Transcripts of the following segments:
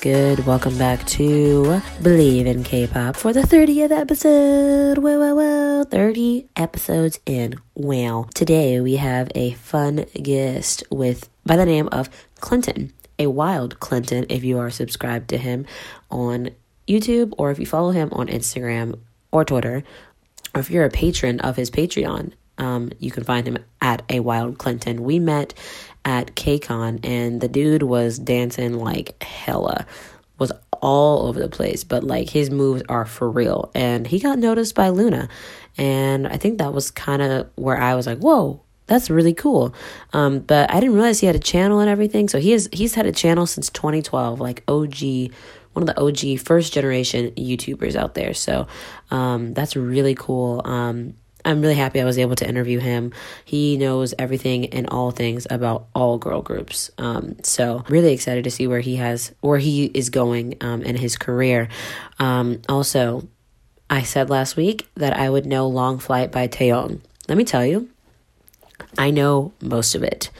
Good? Welcome back to Believe in K-pop for the 30th episode. Wow, wow, wow! 30 episodes in. Wow! Today we have a fun guest with by the name of Clinton, a wild Clinton. If you are subscribed to him on YouTube or if you follow him on Instagram or Twitter, or if you're a patron of his Patreon, um, you can find him at a wild Clinton. We met at KCON and the dude was dancing like hella, was all over the place, but like his moves are for real. And he got noticed by Loona, and I think that was kind of where I was like, whoa. That's really cool, um, but I didn't realize he had a channel and everything. So he has he's had a channel since 2012, like OG one of the OG first generation YouTubers out there. So um, that's really cool. Um, I'm really happy I was able to interview him. He knows everything and all things about all girl groups. Um, so really excited to see where he has where he is going um, in his career. Um, also, I said last week that I would know Long Flight by Taeyong. Let me tell you, I know most of it.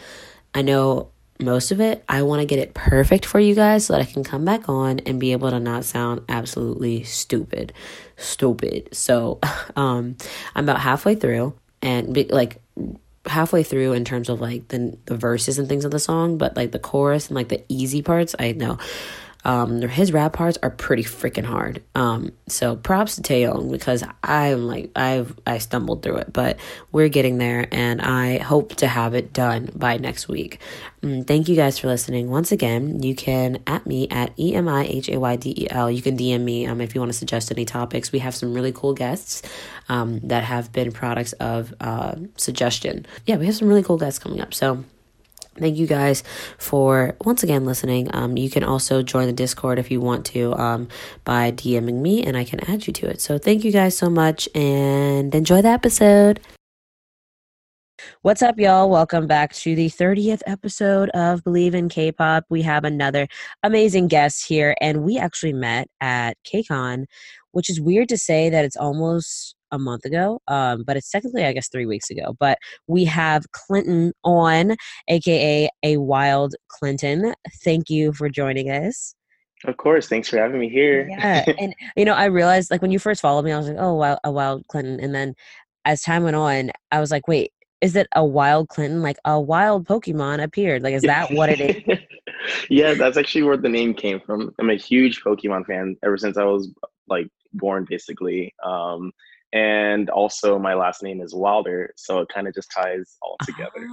I know most of it. I want to get it perfect for you guys so that I can come back on and be able to not sound absolutely stupid. Stupid. So, um I'm about halfway through and be, like halfway through in terms of like the the verses and things of the song, but like the chorus and like the easy parts, I know. Um, his rap parts are pretty freaking hard. Um, so props to Taeyong because I'm like I've I stumbled through it, but we're getting there, and I hope to have it done by next week. Mm, thank you guys for listening. Once again, you can at me at e m i h a y d e l. You can DM me um, if you want to suggest any topics. We have some really cool guests um, that have been products of uh, suggestion. Yeah, we have some really cool guests coming up. So. Thank you guys for once again listening. Um, you can also join the Discord if you want to um, by DMing me, and I can add you to it. So thank you guys so much, and enjoy the episode. What's up, y'all? Welcome back to the 30th episode of Believe in K-pop. We have another amazing guest here, and we actually met at KCON, which is weird to say that it's almost a month ago, um, but it's technically, I guess, three weeks ago. But we have Clinton on, aka a wild Clinton. Thank you for joining us. Of course. Thanks for having me here. Yeah, and you know, I realized like when you first followed me, I was like, oh, wow, a wild Clinton, and then as time went on, I was like, wait, is it a wild Clinton? Like a wild Pokemon appeared? Like, is that what it is? yeah, that's actually where the name came from. I'm a huge Pokemon fan ever since I was like born, basically. Um, and also my last name is Wilder, so it kind of just ties all together.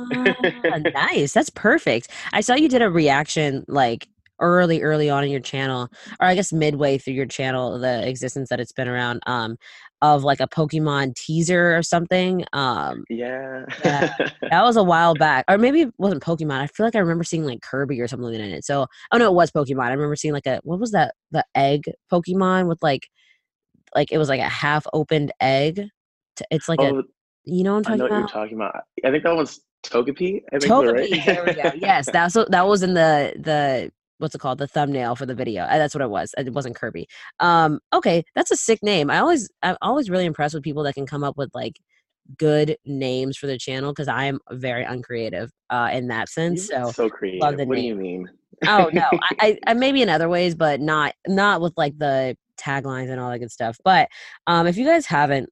Ah, nice. That's perfect. I saw you did a reaction like early, early on in your channel, or I guess midway through your channel, the existence that it's been around, um, of like a Pokemon teaser or something. Um, yeah. Yeah. that was a while back, or maybe it wasn't Pokemon. I feel like I remember seeing like Kirby or something in it. So, oh no, it was Pokemon. I remember seeing like a what was that? The egg Pokemon with like, like it was like a half opened egg. It's like a oh, you know what I'm I talking know what you're about. talking about. I think that one's Togepi. I think Togepi. right? There we go. Yes, that's what that was in the the what's it called the thumbnail for the video. Uh, That's what it was. It wasn't Kirby. Um, okay, that's a sick name. I always I'm always really impressed with people that can come up with like good names for the channel because I am very uncreative uh, in that sense. So so creative. what do you mean? oh no, I, I, I maybe in other ways, but not not with like the taglines and all that good stuff. But um, if you guys haven't,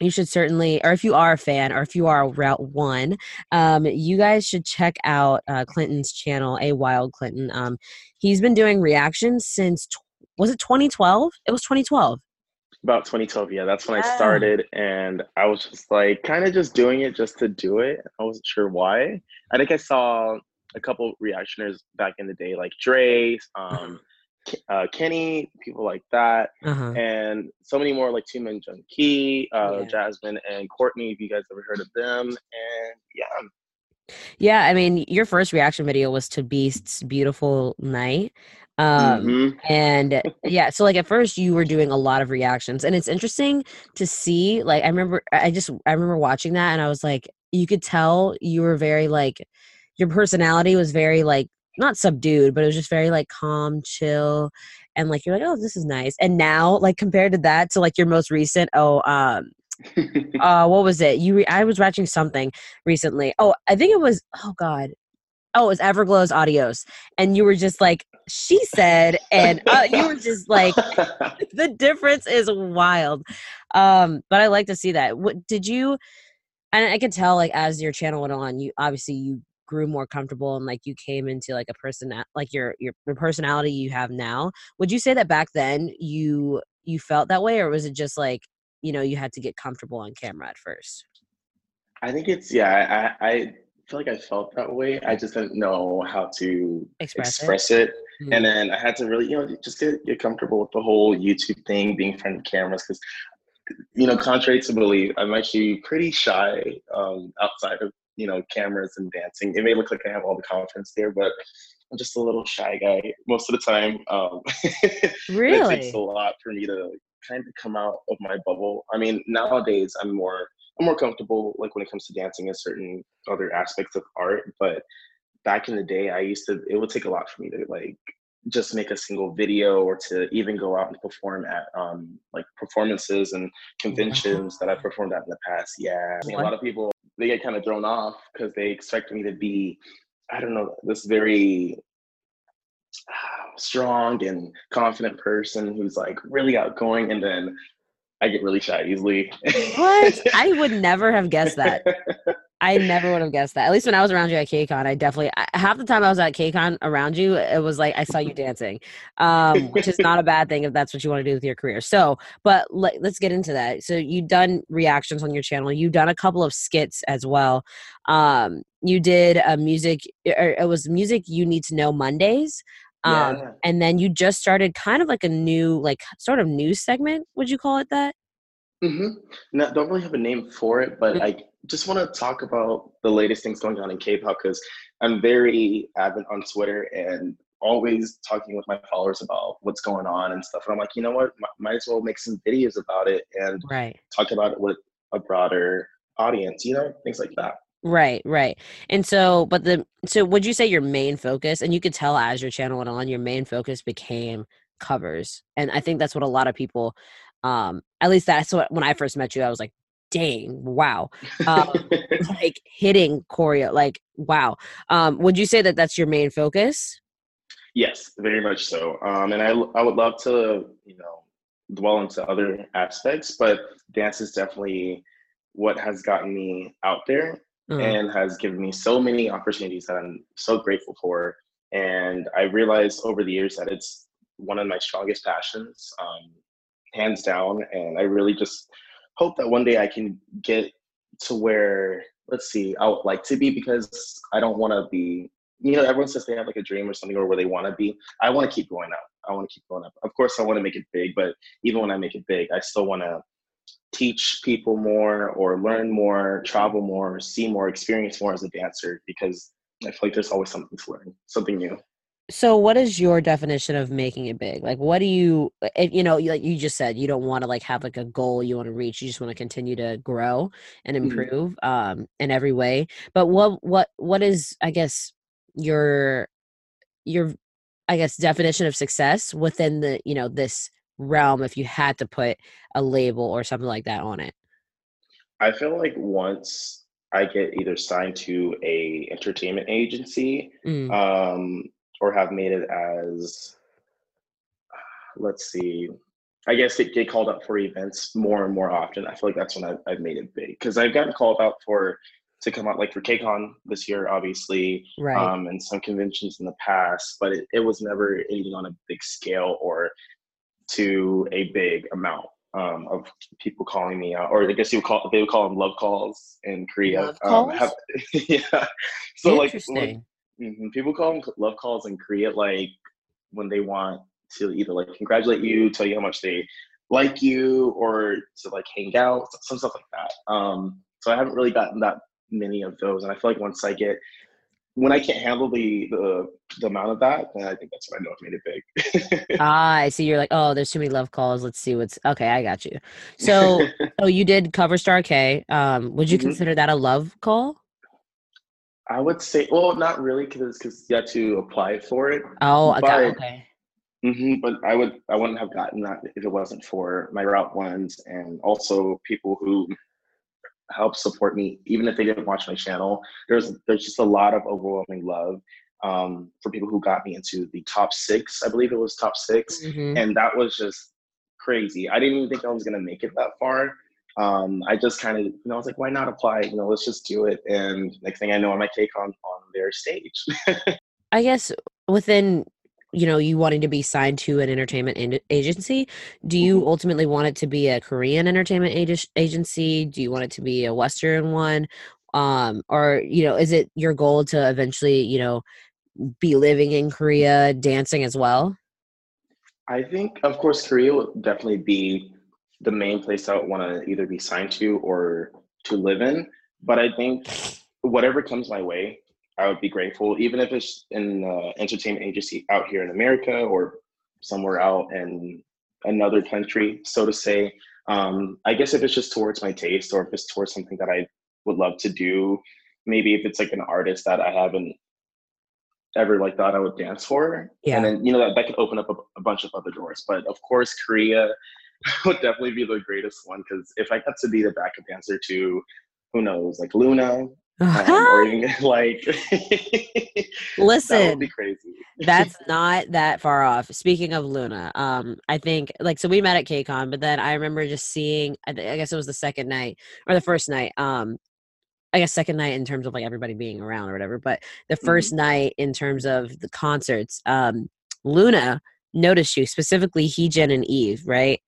you should certainly, or if you are a fan, or if you are Route One, um, you guys should check out uh, Clinton's channel, A Wild Clinton. Um, he's been doing reactions since tw- was it 2012? It was 2012. About 2012, yeah, that's when Yeah. I started, and I was just like kind of just doing it just to do it. I wasn't sure why. I think I saw a couple reactioners back in the day, like Dre, um, uh, Kenny, people like that, Uh-huh. and so many more like Two Men Jun Key, uh, Yeah. Jasmine, and Courtney. If you guys ever heard of them, and yeah, Yeah, I mean, your first reaction video was to Beast's Beautiful Night. Um Mhm. and yeah, so like at first you were doing a lot of reactions and it's interesting to see like I remember I just I remember watching that and I was like you could tell you were very like your personality was very like not subdued, but it was just very like calm, chill and like you're like, "Oh, this is nice." And now like compared to that to like your most recent oh um uh what was it? You re- i was watching something recently. Oh i think it was oh god. Oh it was everglow's Adios and you were just like she said and uh, you were just like the difference is wild. Um but i like to see that. What did you and i could tell like as your channel went on you obviously you grew more comfortable and like you came into like a person like your your the personality you have now would you say that back then you you felt that way or was it just like you know you had to get comfortable on camera at first I think it's yeah. I, I feel like I felt that way. I just didn't know how to express, express it. Mhm. And then I had to really, you know, just get, get comfortable with the whole YouTube thing, being in front of cameras. Because, you know, contrary to belief, I'm actually pretty shy um, outside of, you know, cameras and dancing. It may look like I have all the confidence there, but I'm just a little shy guy most of the time. Um, It takes a lot for me to kind of come out of my bubble. I mean, nowadays I'm more I'm more comfortable like when it comes to dancing and certain other aspects of art. But back in the day, I used to. It would take a lot for me to like just make a single video or to even go out and perform at um like performances and conventions that I've performed at in the past. Yeah, I mean, a lot of people they get kind of thrown off because they expect me to be I don't know this very ah, strong and confident person who's like really outgoing and then I get really shy easily. what i would never have guessed that i never would have guessed that. At least when i was around you at kcon i definitely I, half the time i was at kcon around you it was like i saw you dancing um which is not a bad thing if that's what you want to do with your career. So but let, let's get into that. So you've done reactions on your channel. You've done a couple of skits as well. Um you did a music or it was music you need to know mondays um Yeah. and then you just started kind of like a new like sort of news segment would you call it that hmm No, don't really have a name for it, but I just want to talk about the latest things going on in K-pop because I'm very avid on Twitter and always talking with my followers about what's going on and stuff. And I'm like, you know what, M- might as well make some videos about it and right talk about it with a broader audience. You know, things like that. Right, right. And so, but the so would you say your main focus, and you could tell as your channel went on, your main focus became covers, and I think that's what a lot of people, um, at least that's what when I first met you, I was like, dang, wow, um, like hitting choreo, like wow. Um, would you say that that's your main focus? Yes, very much so. Um, and I, I would love to, you know, dwell into other aspects, but dance is definitely what has gotten me out there Uh, and has given me so many opportunities that I'm so grateful for. And I realized over the years that it's one of my strongest passions, um, hands down. And I really just hope that one day I can get to where, let's see, I would like to be because I don't want to be, you know, everyone says they have like a dream or something or where they want to be. I want to keep going up. I want to keep going up. Of course, I want to make it big, but even when I make it big, I still want to teach people more or learn more, travel more, see more, experience more as a dancer because I feel like there's always something to learn, something new. So, what is your definition of making it big? Like, what do you, if, you know, like you just said, you don't want to like have like a goal you want to reach. You just want to continue to grow and Mhm. improve um, in every way. But what, what, what is, I guess, your, your, I guess, definition of success within the, you know, this realm? If you had to put a label or something like that on it. I feel like once I get either signed to a entertainment agency Mm, um, or have made it as, let's see, I guess it get called up for events more and more often. I feel like that's when I've, I've made it big because I've gotten called out for to come out like for KCON this year, obviously, right. um, and some conventions in the past, but it, it was never anything on a big scale or to a big amount um, of people calling me out, or I guess you would call they would call them love calls in Korea. Love Um, calls? have- yeah. So like when- Mhm, people call them love calls in Korea, like when they want to either like congratulate you, tell you how much they like you, or to like hang out, some stuff like that. Um, so I haven't really gotten that many of those, and I feel like once I get when I can't handle the the, the amount of that, then I think that's when I know I've made it big. Ah, I see. You're like, oh, there's too many love calls. Let's see what's okay. I got you. So, oh, you did cover Star K. Um, would you Mhm. consider that a love call? I would say, well, not really, because because you had to apply for it. Oh, got But- okay. hmm but I would I wouldn't have gotten that if it wasn't for my route ones and also people who help support me, even if they didn't watch my channel. There's there's just a lot of overwhelming love um, for people who got me into the top six. I believe it was top 6 Mhm. and that was just crazy. I didn't even think I was gonna make it that far. Um, I just kind of, you know, I was like, why not apply? You know, let's just do it. And next thing I know, I'm at KCON on their stage. I guess within you know you wanting to be signed to an entertainment in- agency, do you Mhm. ultimately want it to be a Korean entertainment ag- agency? Do you want it to be a Western one? Um, or you know, is it your goal to eventually you know be living in Korea, dancing as well? I think, of course, Korea would definitely be the main place I would want to either be signed to or to live in. But I think whatever comes my way, I would be grateful, even if it's in uh, entertainment agency out here in America or somewhere out in another country, so to say. Um, I guess if it's just towards my taste or if it's towards something that I would love to do, maybe if it's like an artist that I haven't ever like thought I would dance for, Yeah. and then you know that that could open up a, a bunch of other doors. But of course, Korea would definitely be the greatest one because if I got to be the backup dancer to, who knows, like Loona, um, or even like, that would Listen, be crazy. that's not that far off. Speaking of Loona, um, I think like so we met at KCON, but then I remember just seeing. I, th- I guess it was the second night or the first night. Um, I guess second night in terms of like everybody being around or whatever. But the 1st night in terms of the concerts, um, Loona noticed you specifically, Heejin and Yves, right?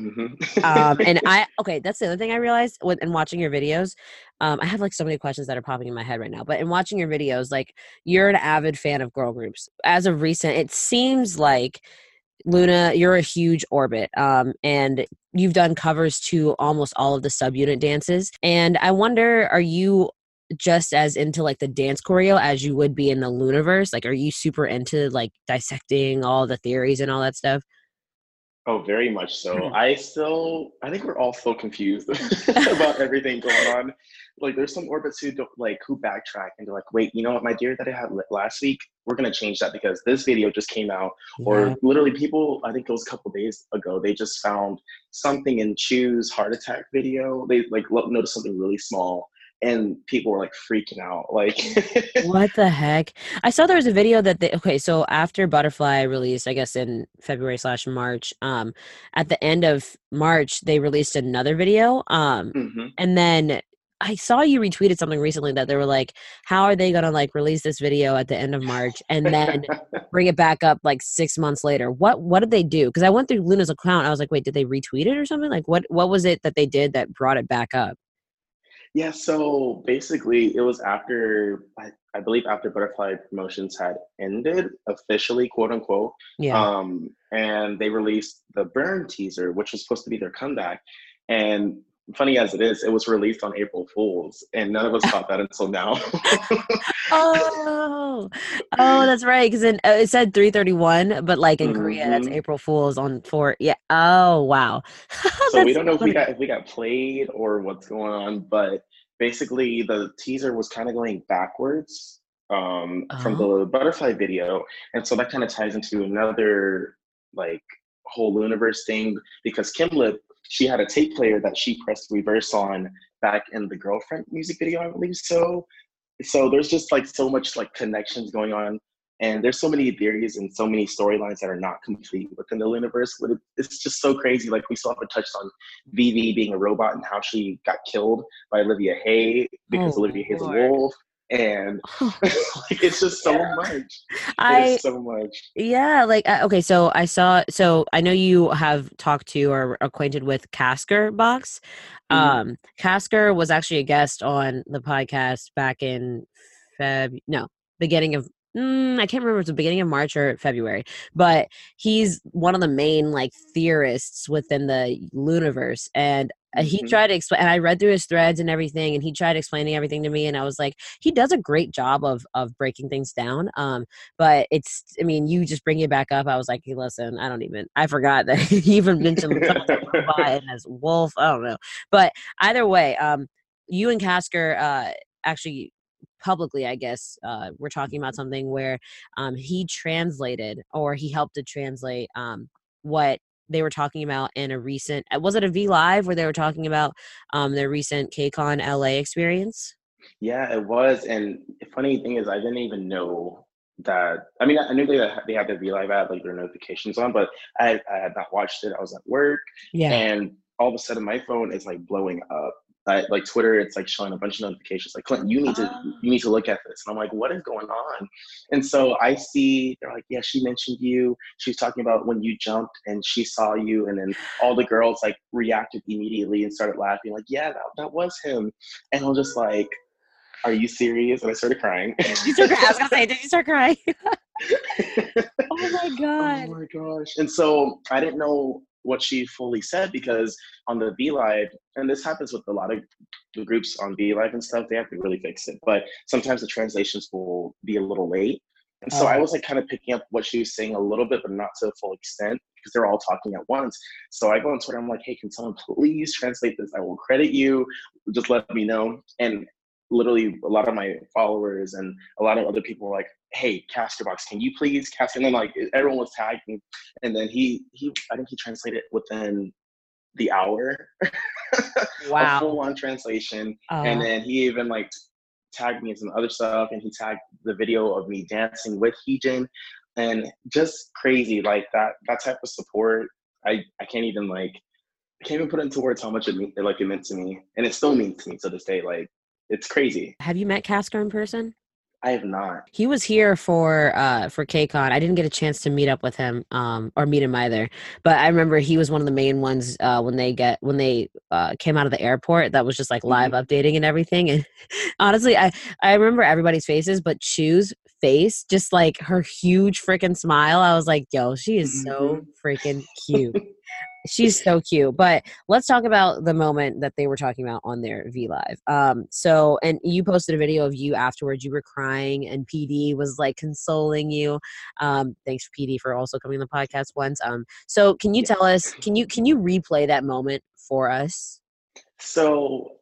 Hmm um, and I okay, that's the other thing I realized when in watching your videos. Um, I have like so many questions that are popping in my head right now. But in watching your videos, like you're an avid fan of girl groups. As of recent, it seems like Loona, you're a huge orbit. Um, and you've done covers to almost all of the subunit dances. And I wonder, are you just as into like the dance choreo as you would be in the Loonaverse? Like, are you super into like dissecting all the theories and all that stuff? Oh, very much so. Hmm. I still, I think we're all so confused about everything going on. Like, there's some orbits who don't like who backtrack and they're like, "Wait, you know what? My deer that I had last week, we're gonna change that because this video just came out." Or literally, people, I think it was a couple days ago, they just found something in Chuu's heart attack video. They like noticed something really small, and people were like freaking out. Like, what the heck? I saw there was a video that they okay, so after Butterfly released, I guess in February slash March, um, at the end of March, they released another video. Um, Mhm. and then I saw you retweeted something recently that they were like, How are they gonna like release this video at the end of March and then bring it back up like six months later? What what did they do? Because I went through Loona's account, I was like, wait, did they retweet it or something? Like what what was it that they did that brought it back up? Yeah, so basically, it was after I, I believe after Butterfly Promotions had ended officially, quote unquote. Yeah. Um, and they released the Burn teaser, which was supposed to be their comeback. And funny as it is, it was released on April Fools, and none of us thought that until now. Oh, oh, that's right. Because uh, it said 331, but like in Korea, that's Mhm. April Fool's on four. Yeah. Oh, wow. so we don't know if we got if we got played or what's going on, but basically the teaser was kind of going backwards um, from Oh. the butterfly video, and so that kind of ties into another like whole universe thing because Kim Lip she had a tape player that she pressed reverse on back in the girlfriend music video, I believe so. So there's just like so much like connections going on. And there's so many theories and so many storylines that are not complete within the universe. But it's just so crazy. Like we still haven't touched on Vivi being a robot and how she got killed by Olivia Hye because Oh, Olivia Hye's a wolf. And like, it's just so much. I so much. yeah, like uh, okay, so I saw so I know you have talked to or acquainted with Casker Box. Mhm. Um Casker was actually a guest on the podcast back in Feb no, beginning of mm, I can't remember if it's the beginning of March or February, but he's one of the main like theorists within the Loonaverse, and he Mhm. tried to explain. And I read through his threads and everything, and he tried explaining everything to me, and I was like, he does a great job of of breaking things down. Um, but it's, I mean, you just bring it back up. I was like, hey, listen, I don't even, I forgot that he even mentioned robot and as wolf. I don't know, but either way, um, you and Casker, uh, actually publicly i guess uh, we're talking about something where um, he translated or he helped to translate um, what they were talking about in a recent uh, was it a v live where they were talking about um, their recent kcon la experience Yeah, it was. And the funny thing is, I didn't even know that. I mean, I knew they had, they had the V Live app, like their notifications on, but I, I had not watched it. I was at work, yeah and all of a sudden, my phone is like blowing up. I, like Twitter, it's like showing a bunch of notifications. Like Clinton, you need to Oh. you need to look at this. And I'm like, what is going on? And so I see they're like, yeah, she mentioned you. She was talking about when you jumped and she saw you, and then all the girls like reacted immediately and started laughing. Like, yeah, that, that was him. And I'm just like, are you serious? And I started crying. Did you start crying? i was gonna say did you start crying oh my oh god Oh my gosh. And so I didn't know what she fully said because on the V Live, and this happens with a lot of the groups on V Live and stuff, they have to really fix it. But sometimes the translations will be a little late. And so I Oh. was like kind of picking up what she was saying a little bit, but not to the full extent because they're all talking at once. So I go on Twitter, I'm like, hey, can someone please translate this? I will credit you. Just let me know. And literally a lot of my followers and a lot of other people were like, hey, Casterbox, can you please cast? And then like everyone was tagging. And then he he I think he translated within the hour. wow. a full on translation. Uh, and then he even like tagged me in some other stuff and he tagged the video of me dancing with Heejin and just crazy like that that type of support I I can't even like I can't even put into words how much it mean, like it meant to me and it still means to me to this day like it's crazy have you met casker in person I have not He was here for uh for KCON. I didn't get a chance to meet up with him um or meet him either. But I remember he was one of the main ones uh when they get when they uh came out of the airport that was just like live updating and everything. And honestly, I I remember everybody's faces, but Chuu's face, just like her huge freaking smile. I was like, yo, she is so freaking cute. She's so cute. But let's talk about the moment that they were talking about on their V Live. Um, so, and you posted a video of you afterwards. You were crying, and PD was like consoling you. Um, thanks, PD, for also coming on the podcast once. Um, so, can you tell us? Can you can you replay that moment for us? So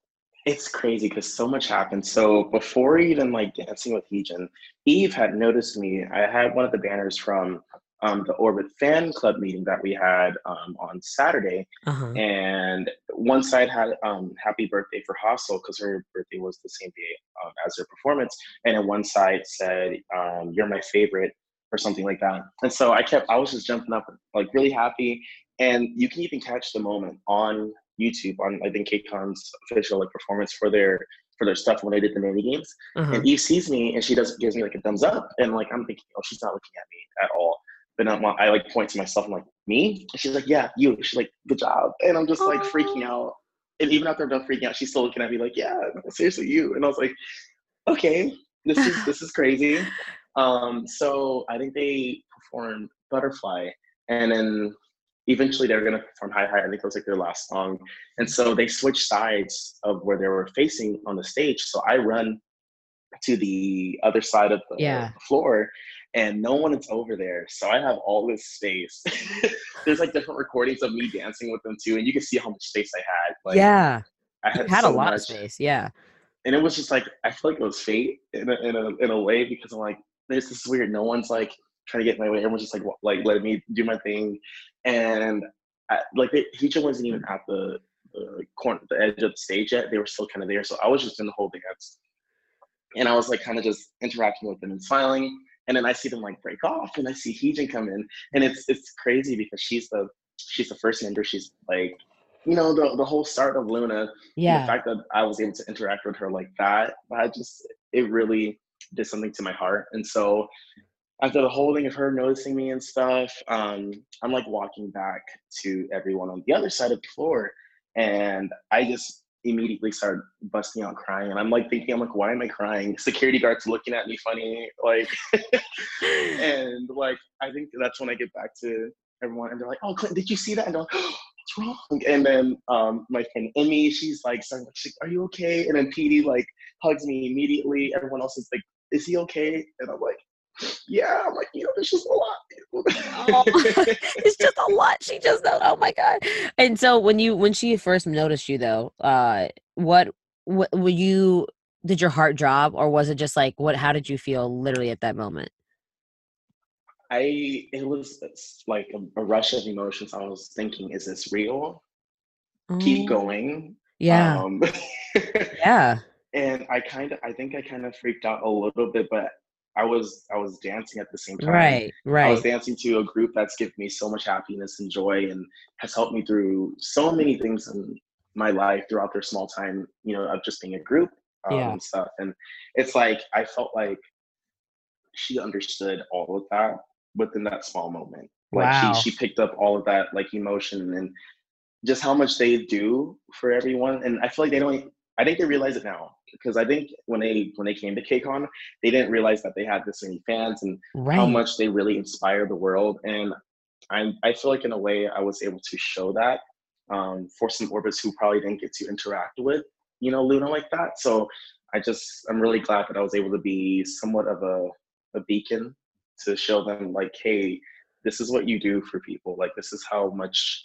it's crazy because so much happened. So before even like dancing with Heejin, Yves had noticed me. I had one of the banners from um, the Orbit fan club meeting that we had um, on Saturday, Uh huh. and one side had um, "Happy Birthday" for HaSeul because her birthday was the same day um, as her performance, and then one side said um, "You're my favorite" or something like that. And so I kept, I was just jumping up, like really happy. And you can even catch the moment on YouTube on I think KCON's official like performance for their for their stuff when they did the mini games. Uh-huh. And Yves sees me and she does gives me like a thumbs up, and like I'm thinking, oh, she's not looking at me at all. But I'm, I like point to myself. I'm like, me? And she's like, yeah, you. She's like, good job. And I'm just like freaking out. And even after I'm done freaking out, she's still looking at me like, yeah, seriously, you. And I was like, okay, this is this is crazy. Um, so I think they performed Butterfly, and then eventually they were gonna perform Hi High. I think it was like their last song, and so they switched sides of where they were facing on the stage. So I run to the other side of the Yeah. floor, and no one is over there. So I have all this space. There's like different recordings of me dancing with them too, and you can see how much space I had. Like, yeah, I had, had a so lot of space. Yeah. and it was just like I feel like it was fate in a, in a in a way because I'm like this is weird. No one's like trying to get in my way. Everyone's just like like letting me do my thing, and I, like they, Heejin wasn't even at the the corner, the edge of the stage yet. They were still kind of there, so I was just in the whole dance, and I was like kind of just interacting with them and smiling. And then I see them like break off, and I see Heejin come in, and it's it's crazy because she's the she's the first member. She's like, you know, the the whole start of Loona, Yeah. the fact that I was able to interact with her like that, I just it really did something to my heart. And so after the whole thing of her noticing me and stuff, um, I'm like walking back to everyone on the other side of the floor, and I just immediately start busting out crying. And I'm like thinking, I'm like, why am I crying? Security guards looking at me funny, like, and like I think that's when I get back to everyone, and they're like, "Oh, Clint, did you see that?" And I'm like, oh, "What's wrong?" And then um, my friend Emmy, she's like, like, she's like, "Are you okay?" And then PD like hugs me immediately. Everyone else is like, "Is he okay?" And I'm like, "Yeah." I'm like, you know, there's just a lot. Oh, it's just a lot. She just knows. Oh my god! And so when you when she first noticed you though, uh, what what were you? Did your heart drop, or was it just like what? How did you feel literally at that moment? I it was like a, a rush of emotions. I was thinking, is this real? Keep Oh, going. Yeah, Um, yeah, and I kind of, I think I kind of freaked out a little bit, but I was, I was dancing at the same time. right, right. I was dancing to a group that's given me so much happiness and joy, and has helped me through so many things in my life throughout their small time. You know, of just being a group um, Yeah. and stuff. And it's like I felt like she understood all of that within that small moment. Like Wow. she she picked up all of that like emotion and just how much they do for everyone. And I feel like they don't I think they realize it now because I think when they when they came to KCON, they didn't realize that they had this many fans and Right. how much they really inspire the world. And I I feel like in a way I was able to show that um, for some orbits who probably didn't get to interact with you know Loona like that. So I just I'm really glad that I was able to be somewhat of a a beacon to show them like, hey, this is what you do for people. Like this is how much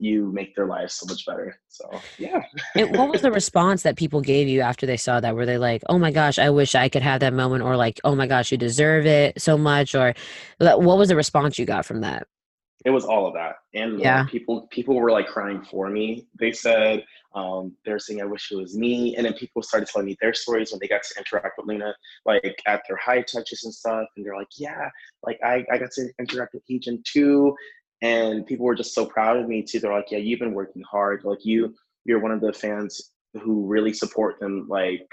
you make their lives so much better. So yeah. And what was the response that people gave you after they saw that? Were they like, "Oh my gosh, I wish I could have that moment," or like, "Oh my gosh, you deserve it so much," or what was the response you got from that? it was all of that and. Yeah. people people were like crying for me they said um, they're saying i wish it was me and then people started telling me their stories when they got to interact with Loona like at their high touches and stuff and they're like yeah like i, I got to interact with Heejin too and people were just so proud of me too. They're like yeah you've been working hard. Like you you're one of the fans who really support them like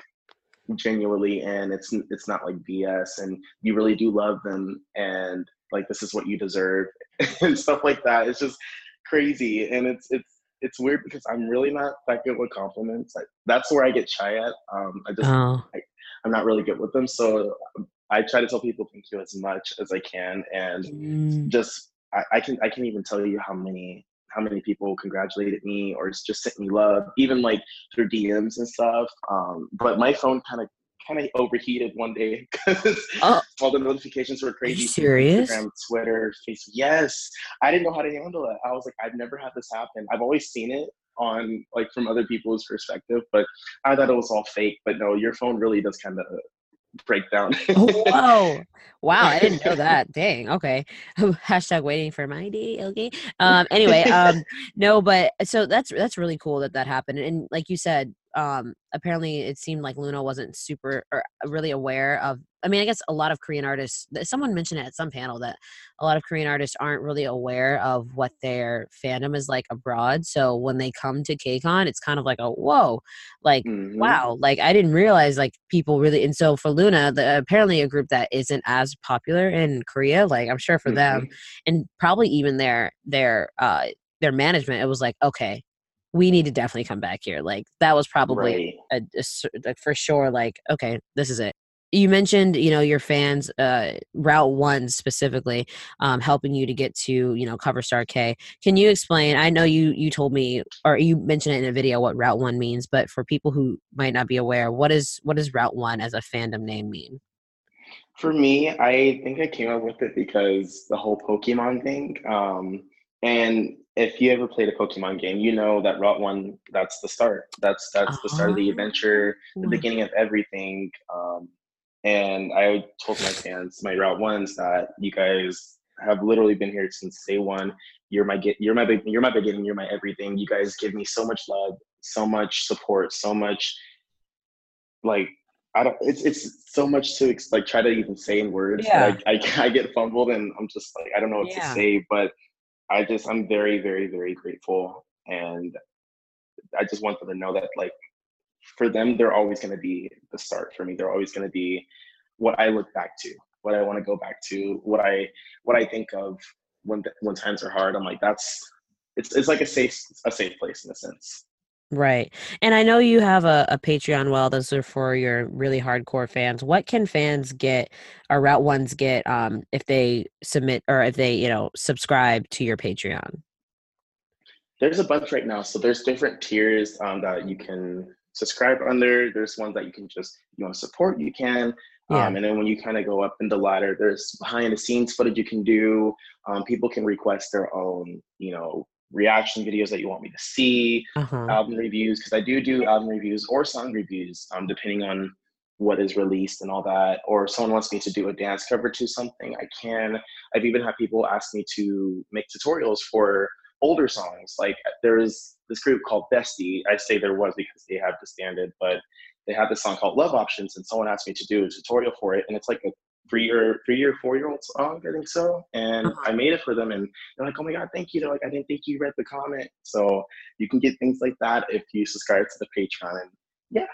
genuinely and it's it's not like bs and you really do love them and like this is what you deserve and stuff like that. It's just crazy and it's it's it's weird because i'm really not that good with compliments. Like, that's where i get shy at. Um i just Oh, i'm not really good with them so i try to tell people thank you as much as i can and Mm, just I, I can I can even tell you how many how many people congratulated me or just sent me love, even like through DMs and stuff. Um, but my phone kind of kind of overheated one day because Oh. all the notifications were are crazy. you serious? Instagram, Twitter, Facebook. Yes, I didn't know how to handle it. I was like, I've never had this happen. I've always seen it on like from other people's perspective, but I thought it was all fake. But no, your phone really does kind of break down. Oh, whoa. Wow, I didn't know that. Dang. Okay. Hashtag waiting for my day. Okay. Um anyway, um no, but so that's that's really cool that that happened. And like you said, um apparently it seemed like Loona wasn't super or really aware of I mean, I guess a lot of Korean artists someone mentioned it at some panel that a lot of Korean artists aren't really aware of what their fandom is like abroad. So when they come to KCON, it's kind of like a whoa, like Mhm. wow like i didn't realize like people really and so for Loona the, apparently a group that isn't as popular in korea like i'm sure for them Mhm. and probably even their their uh their management it was like okay we need to definitely come back here like that was probably Right. a, a for sure like okay this is it you mentioned you know your fans uh route one specifically um helping you to get to you know cover star k can you explain i know you you told me or you mentioned it in a video what route one means but for people who might not be aware what is what does route one as a fandom name mean For me, I think I came up with it because the whole Pokemon thing. Um, and if you ever played a Pokemon game, you know that Route One, that's the start. That's that's the start of the adventure, the beginning of everything. Um, and I told my fans, my Route Ones, that you guys have literally been here since day one. You're my get, you're my big, you're my beginning, you're my everything. You guys give me so much love, so much support, so much like I don't. It's it's so much to like try to even say in words. Yeah. Like I I get fumbled and I'm just like I don't know what Yeah. to say. But I just I'm very very very grateful and I just want them to know that like for them they're always going to be the start for me. They're always going to be what I look back to, what I want to go back to, what I what I think of when when times are hard. I'm like that's it's it's like a safe a safe place in a sense. Right. And I know you have a, a Patreon. Well, those are for your really hardcore fans. What can fans get or route ones get um, if they submit or if they, you know, subscribe to your Patreon? There's a bunch right now. So there's different tiers um, that you can subscribe under. There's ones that you can just, you want to support, you can. Yeah. Um, and then when you kind of go up in the ladder, there's behind the scenes footage you can do. Um, people can request their own, you know, reaction videos that you want me to see, Uh-huh. album reviews, because I do do album reviews or song reviews, um, depending on what is released and all that. Or someone wants me to do a dance cover to something, I can. I've even had people ask me to make tutorials for older songs. Like there's this group called Bestie. I say there was because they have disbanded, but they had this song called Love Options, and someone asked me to do a tutorial for it, and it's like a three or three or four year old song, I think so. And Uh-huh. I made it for them, and they're like, "Oh my god, thank you!" They're like, "I didn't think you read the comment." So you can get things like that if you subscribe to the Patreon. And yeah,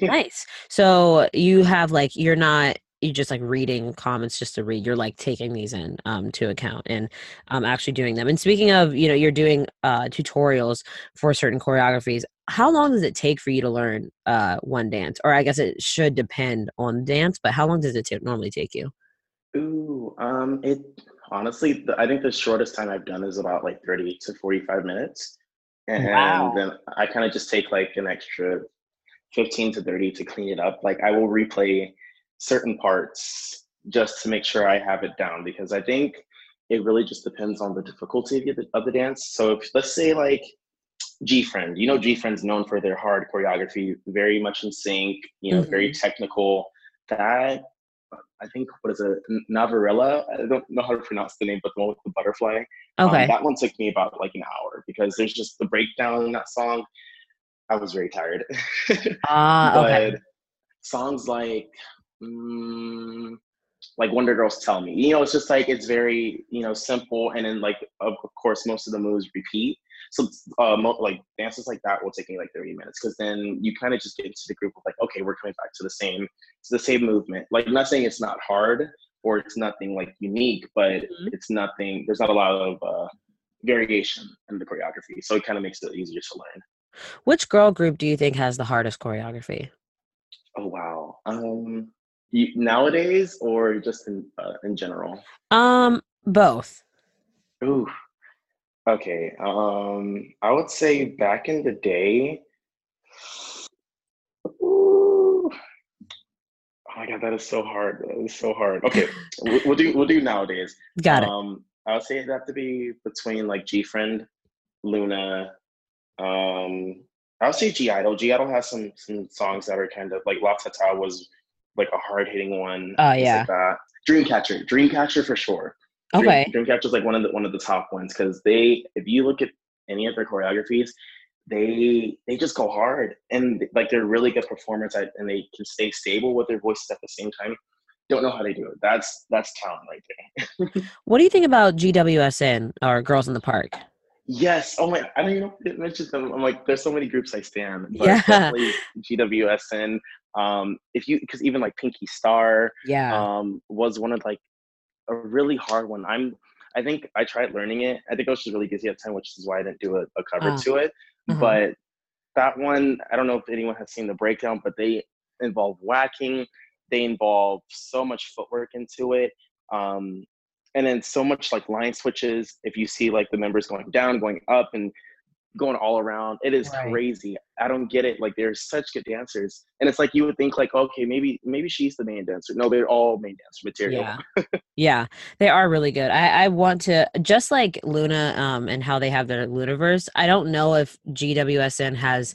Nice. So you have like you're not you just like reading comments just to read. You're like taking these in um to account and um actually doing them. And speaking of, you know, you're doing uh tutorials for certain choreographies. How long does it take for you to learn uh one dance? Or I guess it should depend on dance, but how long does it ta- normally take you? Ooh, um, it honestly, the, I think the shortest time I've done is about like 30 to 45 minutes. And Wow. then I kind of just take like an extra 15 to 30 to clean it up. Like I will replay certain parts just to make sure I have it down because I think it really just depends on the difficulty of the, of the dance. So if let's say like G Friend, you know, G Friend's known for their hard choreography, very much in sync, you know, very technical. That I think what is it, N- Navillera? I don't know how to pronounce the name, but the one with the butterfly. Um, Okay. that one took me about like an hour because there's just the breakdown in that song. I was very tired. Ah, okay. songs like mm, like Wonder Girls Tell Me, you know, it's just like it's very you know simple, and then like of course most of the moves repeat. So uh, mo- like dances like that will take me like 30 minutes because then you kind of just get into the group of like, okay, we're coming back to the same to the same movement. Like I'm not saying it's not hard or it's nothing like unique, but Mhm. it's nothing. There's not a lot of uh, variation in the choreography, so it kind of makes it easier to learn. Which girl group do you think has the hardest choreography? Oh wow. Um, you, nowadays or just in uh, in general? Um, both. Ooh. Okay. Um, I would say back in the day. Ooh. Oh my god, that is so hard. That is so hard. Okay, we'll, we'll do we'll do nowadays. Got it. Um, I would say it'd have to be between like G Friend, Loona. Um, I would say (G)I-DLE. G Idol has some some songs that are kind of like LATATA was like a hard hitting one. Oh, yeah. like that. Dreamcatcher, Dreamcatcher for sure. Dream- Okay. Dreamcatcher's like one of the one of the top ones because they, if you look at any of their choreographies, they they just go hard and like they're really good performers at, and they can stay stable with their voices at the same time. Don't know how they do it. That's that's talent right there. What do you think about GWSN or Girls in the Park? Yes. Oh my! I don't even know if it mentions them. I'm like, there's so many groups I stand. But Yeah. definitely GWSN. Um, if you because even like Pinky Star, Yeah. um, was one of like a really hard one. I'm I think I tried learning it. I think I was just really busy at the time, which is why I didn't do a, a cover Ah. to it. Uh-huh. But that one, I don't know if anyone has seen the breakdown, but they involve whacking. They involve so much footwork into it. Um, and then so much like line switches. If you see like the members going down, going up, and going all around, it is Right. crazy. I don't get it. Like they're such good dancers, and it's like you would think like, okay, maybe maybe she's the main dancer. No, they're all main dancer material. Yeah. yeah. They are really good. I, I want to just like Loona um and how they have their Loonaverse. I don't know if GWSN has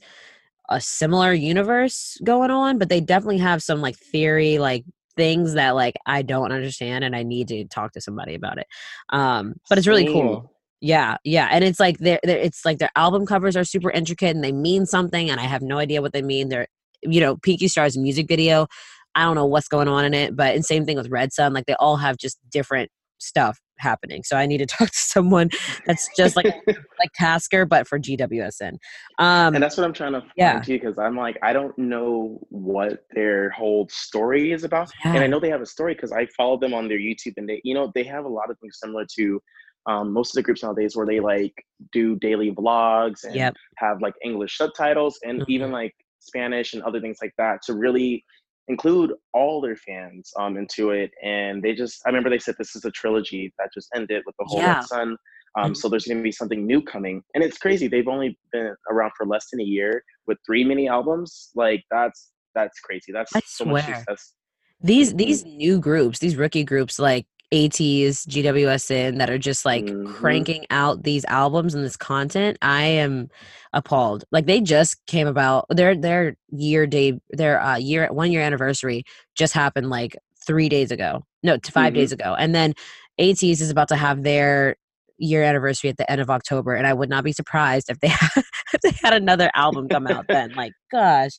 a similar universe going on, but they definitely have some like theory like things that like I don't understand and I need to talk to somebody about it. Um but it's really Same. cool. Yeah, yeah, and it's like they're, they're it's like their album covers are super intricate and they mean something, and I have no idea what they mean. They're, you know, Pinky Star's music video. I don't know what's going on in it, but and same thing with Red Sun. Like they all have just different stuff happening. So I need to talk to someone that's just like like Tasker, but for GWSN. Um, and that's what I'm trying to Yeah. because I'm like, I don't know what their whole story is about. And I know they have a story because I follow them on their YouTube and they, you know, they have a lot of things similar to um, most of the groups nowadays where they like do daily vlogs and Yep. have like English subtitles and even Mhm. like Spanish and other things like that to really include all their fans um into it and they just i remember they said this is a trilogy that just ended with the whole Yeah. sun um, Mhm. so there's going to be something new coming and it's crazy they've only been around for less than a year with three mini albums like that's that's crazy that's I so much success These Mhm. these new groups, these rookie groups like ATEEZ, GWSN that are just like Mhm. cranking out these albums and this content, I am appalled. Like they just came about their their year day their uh year one year anniversary just happened like 3 days ago. No, to 5 Mhm. days ago. And then ATEEZ is about to have their year anniversary at the end of October and I would not be surprised if they had, if they had another album come out then. Like gosh.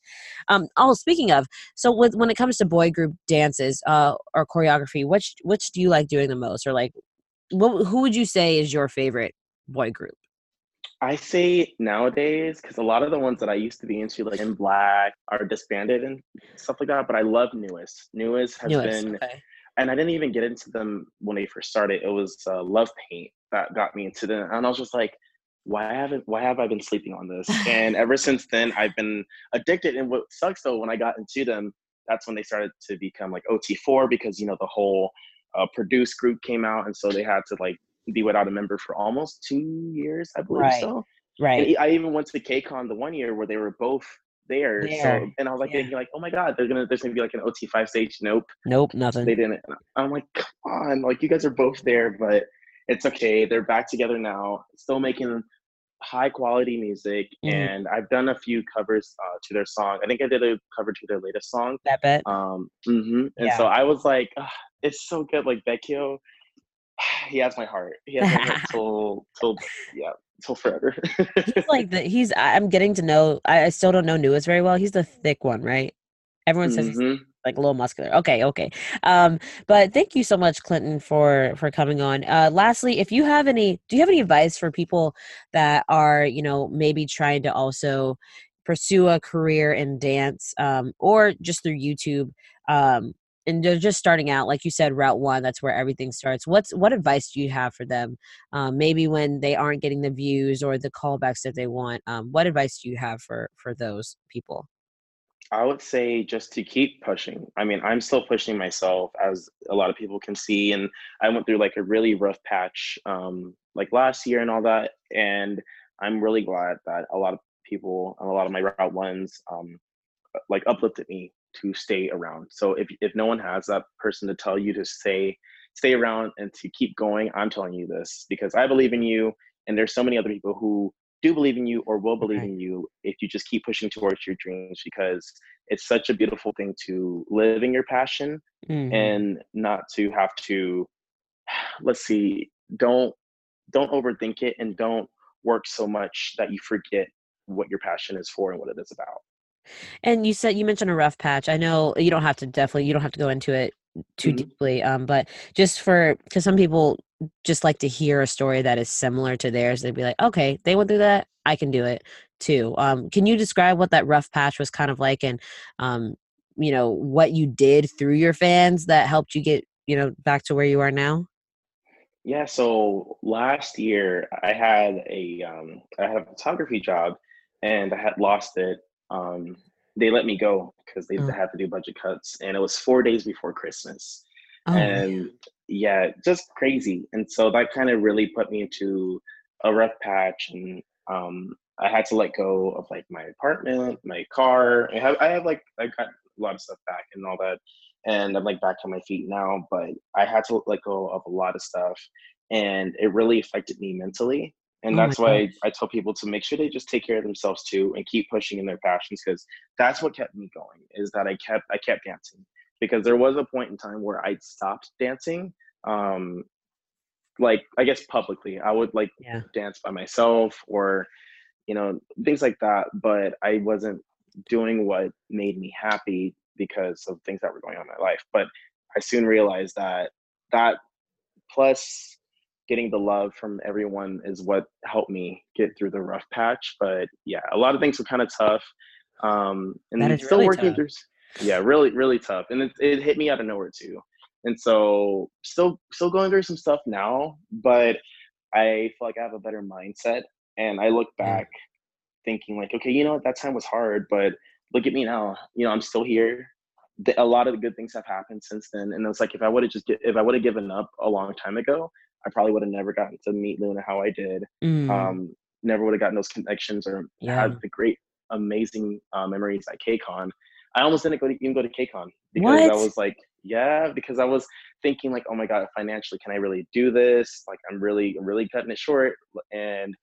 Um oh speaking of so with, when it comes to boy group dances uh, or choreography, which which do you like doing the most, or like, what, who would you say is your favorite boy group? i say nowadays because a lot of the ones that i used to be into like in black are disbanded and stuff like that but i love NU'EST NU'EST has NU'EST, been okay. And I didn't even get into them when they first started. It was uh, Love Paint that got me into them, and I was just like, why haven't why have I been sleeping on this? And ever since then, I've been addicted. And what sucks though, when I got into them, that's when they started to become like OT4 because you know the whole uh, produce group came out, and so they had to like be without a member for almost two years, I believe Right. so. Right. And I even went to the KCON the one year where they were both there. There, So and I was like yeah. thinking like, oh my god, they're gonna there's gonna be like an OT5 stage. Nope Nope, nothing. they didn't. I'm like, come on, like you guys are both there, but it's okay. They're back together now, still making high quality music, Mhm. and I've done a few covers uh, to their song. I think I did a cover to their latest song. That bet. Um, Mm-hmm. And Yeah. so I was like, "Ah, it's so good. Like Baekho, he has my heart. He has my heart till till yeah till forever. He's like the he's. I'm getting to know. I, I still don't know NU'EST very well. He's the thick one, right? Everyone says he's Mhm. like a little muscular. Okay, okay. Um, but thank you so much, Clinton, for for coming on. Uh, lastly, if you have any, do you have any advice for people that are, you know, maybe trying to also pursue a career in dance, um, or just through YouTube, um, and they're just starting out, like you said, Route One. That's where everything starts. What's what advice do you have for them? Um, maybe when they aren't getting the views or the callbacks that they want. Um, what advice do you have for for those people? I would say just to keep pushing. I mean, I'm still pushing myself, as a lot of people can see, and I went through like a really rough patch, um, like last year and all that. And I'm really glad that a lot of people, and a lot of my route ones, um, like uplifted me to stay around. So if if no one has that person to tell you to stay stay around and to keep going, I'm telling you this because I believe in you, and there's so many other people who do believe in you or will believe in you if you just keep pushing towards your dreams because it's such a beautiful thing to live in your passion Mhm. and not to have to let's see don't don't overthink it and don't work so much that you forget what your passion is for and what it is about And you said you mentioned a rough patch. I know you don't have to definitely you don't have to go into it too Mhm. deeply. Um, but just for because some people just like to hear a story that is similar to theirs. They'd be like, okay, they went through that, I can do it too. Um, can you describe what that rough patch was kind of like, and um, you know what you did through your fans that helped you get you know back to where you are now? Yeah, so last year I had a um, I had a photography job, and I had lost it. Um, they let me go because they Oh. had to do budget cuts, and it was four days before Christmas. Oh, and yeah, just crazy. And so that kind of really put me into a rough patch, and um, I had to let go of like my apartment, my car. I have I have like I got a lot of stuff back and all that, and I'm like back on my feet now. But I had to let go of a lot of stuff, and it really affected me mentally. And Oh that's why gosh. I tell people to make sure they just take care of themselves too and keep pushing in their passions because that's what kept me going. Is that I kept I kept dancing because there was a point in time where I stopped dancing. Um, like I guess publicly, I would like yeah. dance by myself or you know things like that. But I wasn't doing what made me happy because of things that were going on in my life. But I soon realized that that plus getting the love from everyone is what helped me get through the rough patch. But yeah, a lot of things were kind of tough. Um, and That is still really working tough. through. Yeah, really, really tough, and it, it hit me out of nowhere too. And so, still, still going through some stuff now, but I feel like I have a better mindset, and I look back thinking like, okay, you know what, that time was hard, but look at me now. You know, I'm still here. The, a lot of the good things have happened since then, and it's like if I would have just get, if I would have given up a long time ago, I probably would have never gotten to meet Loona how I did. Mm, Um, never would have gotten those connections or Yeah. had the great, amazing uh, memories at KCON. I almost didn't go to, even go to KCON because I was like, yeah, because I was thinking like, oh my god, financially, can I really do this? Like, I'm really, really cutting it short. And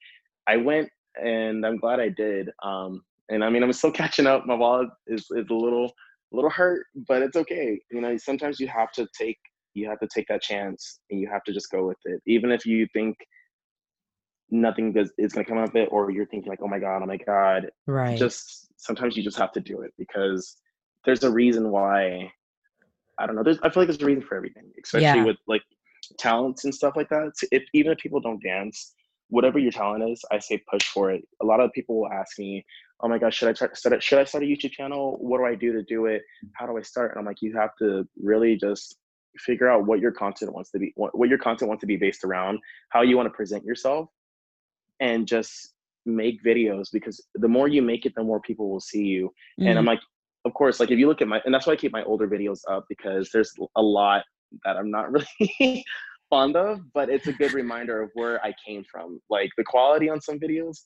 I went, and I'm glad I did. Um, and I mean, I'm still catching up. My wallet is is a little, a little hurt, but it's okay. You know, sometimes you have to take, you have to take that chance, and you have to just go with it, even if you think nothing is, is going to come of it, or you're thinking like, oh my god, oh my god, right. just sometimes you just have to do it because there's a reason why i don't know there's i feel like there's a reason for everything especially Yeah. with like talents and stuff like that. If even if people don't dance whatever your talent is i say push for it. A lot of people will ask me oh my gosh should i start should i start a youtube channel? What do i do to do it? How do i start? And i'm like you have to really just figure out what your content wants to be what, what your content wants to be based around how you want to present yourself and just make videos because the more you make it the more people will see you. And i'm Mm, like of course like if you look at my and that's why i keep my older videos up because there's a lot that i'm not really fond of but it's a good reminder of where i came from. Like the quality on some videos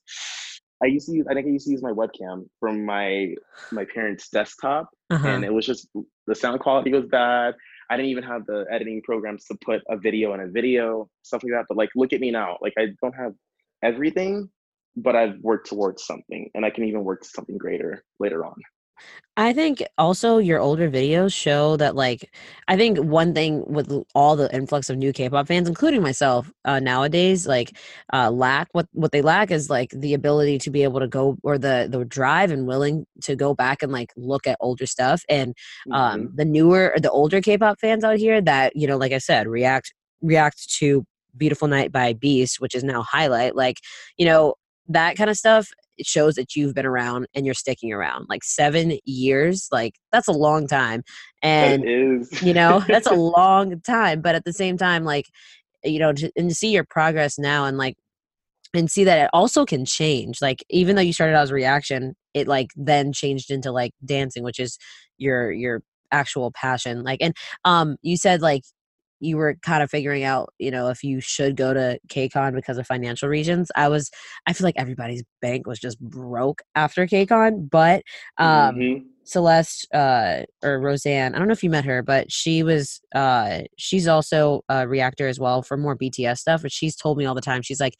i used to use i think i used to use my webcam from my my parents desktop uh-huh. and it was just the sound quality was bad i didn't even have the editing programs to put a video in a video stuff like that but like look at me now like i don't have everything but i've worked towards something and i can even work to something greater later on I think also your older videos show that like I think one thing with all the influx of new K-pop fans, including myself, uh, nowadays, like uh, lack what what they lack is like the ability to be able to go or the the drive and willing to go back and like look at older stuff and um Mhm. the newer or the older K-pop fans out here that you know like I said react react to Beautiful Night by Beast, which is now Highlight, like you know that kind of stuff it shows that you've been around and you're sticking around like seven years like that's a long time and you know that's a long time but at the same time like you know to, and to see your progress now and like and see that it also can change like even though you started out as a reaction it like then changed into like dancing which is your your actual passion like and um you said like you were kind of figuring out you know if you should go to KCON because of financial reasons i was i feel like everybody's bank was just broke after KCON but um Mhm. Celeste uh or Roseanne, I don't know if you met her, but she was uh she's also a reactor as well for more BTS stuff, but she's told me all the time she's like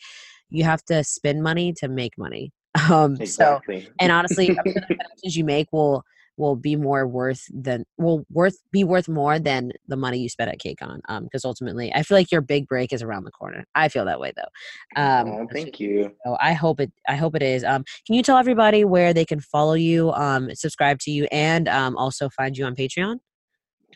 you have to spend money to make money. Um so and honestly, the connections you make will will be more worth than will worth be worth more than the money you spent at KCON. Um because ultimately I feel like your big break is around the corner. I feel that way though. Um oh, thank you so I hope it. I hope it is. Um, can you tell everybody where they can follow you, um, subscribe to you, and um, also find you on Patreon?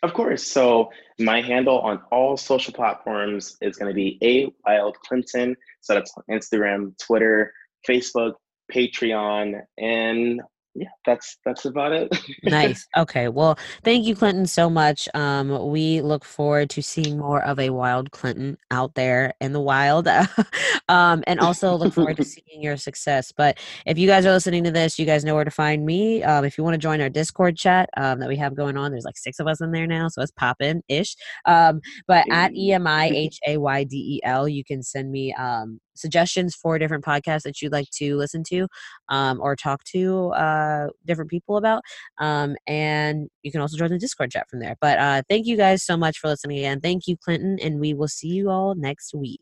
Of course. So my handle on all social platforms is going to be a wild Clinton. So that's on Instagram, Twitter, Facebook, Patreon, and yeah, that's that's about it. nice. Okay. Well, thank you, Clinton, so much. Um, we look forward to seeing more of a wild Clinton out there in the wild, um, and also look forward to seeing your success. But if you guys are listening to this, you guys know where to find me. Um, if you want to join our Discord chat um, that we have going on, there's like six of us in there now, so it's popping ish. Um, but at. E M I H A Y D E L, you can send me um, suggestions for different podcasts that you'd like to listen to um, or talk to uh, different people about. Um, and you can also join the Discord chat from there. But uh, thank you guys so much for listening again. Thank you, Clinton, and we will see you all next week.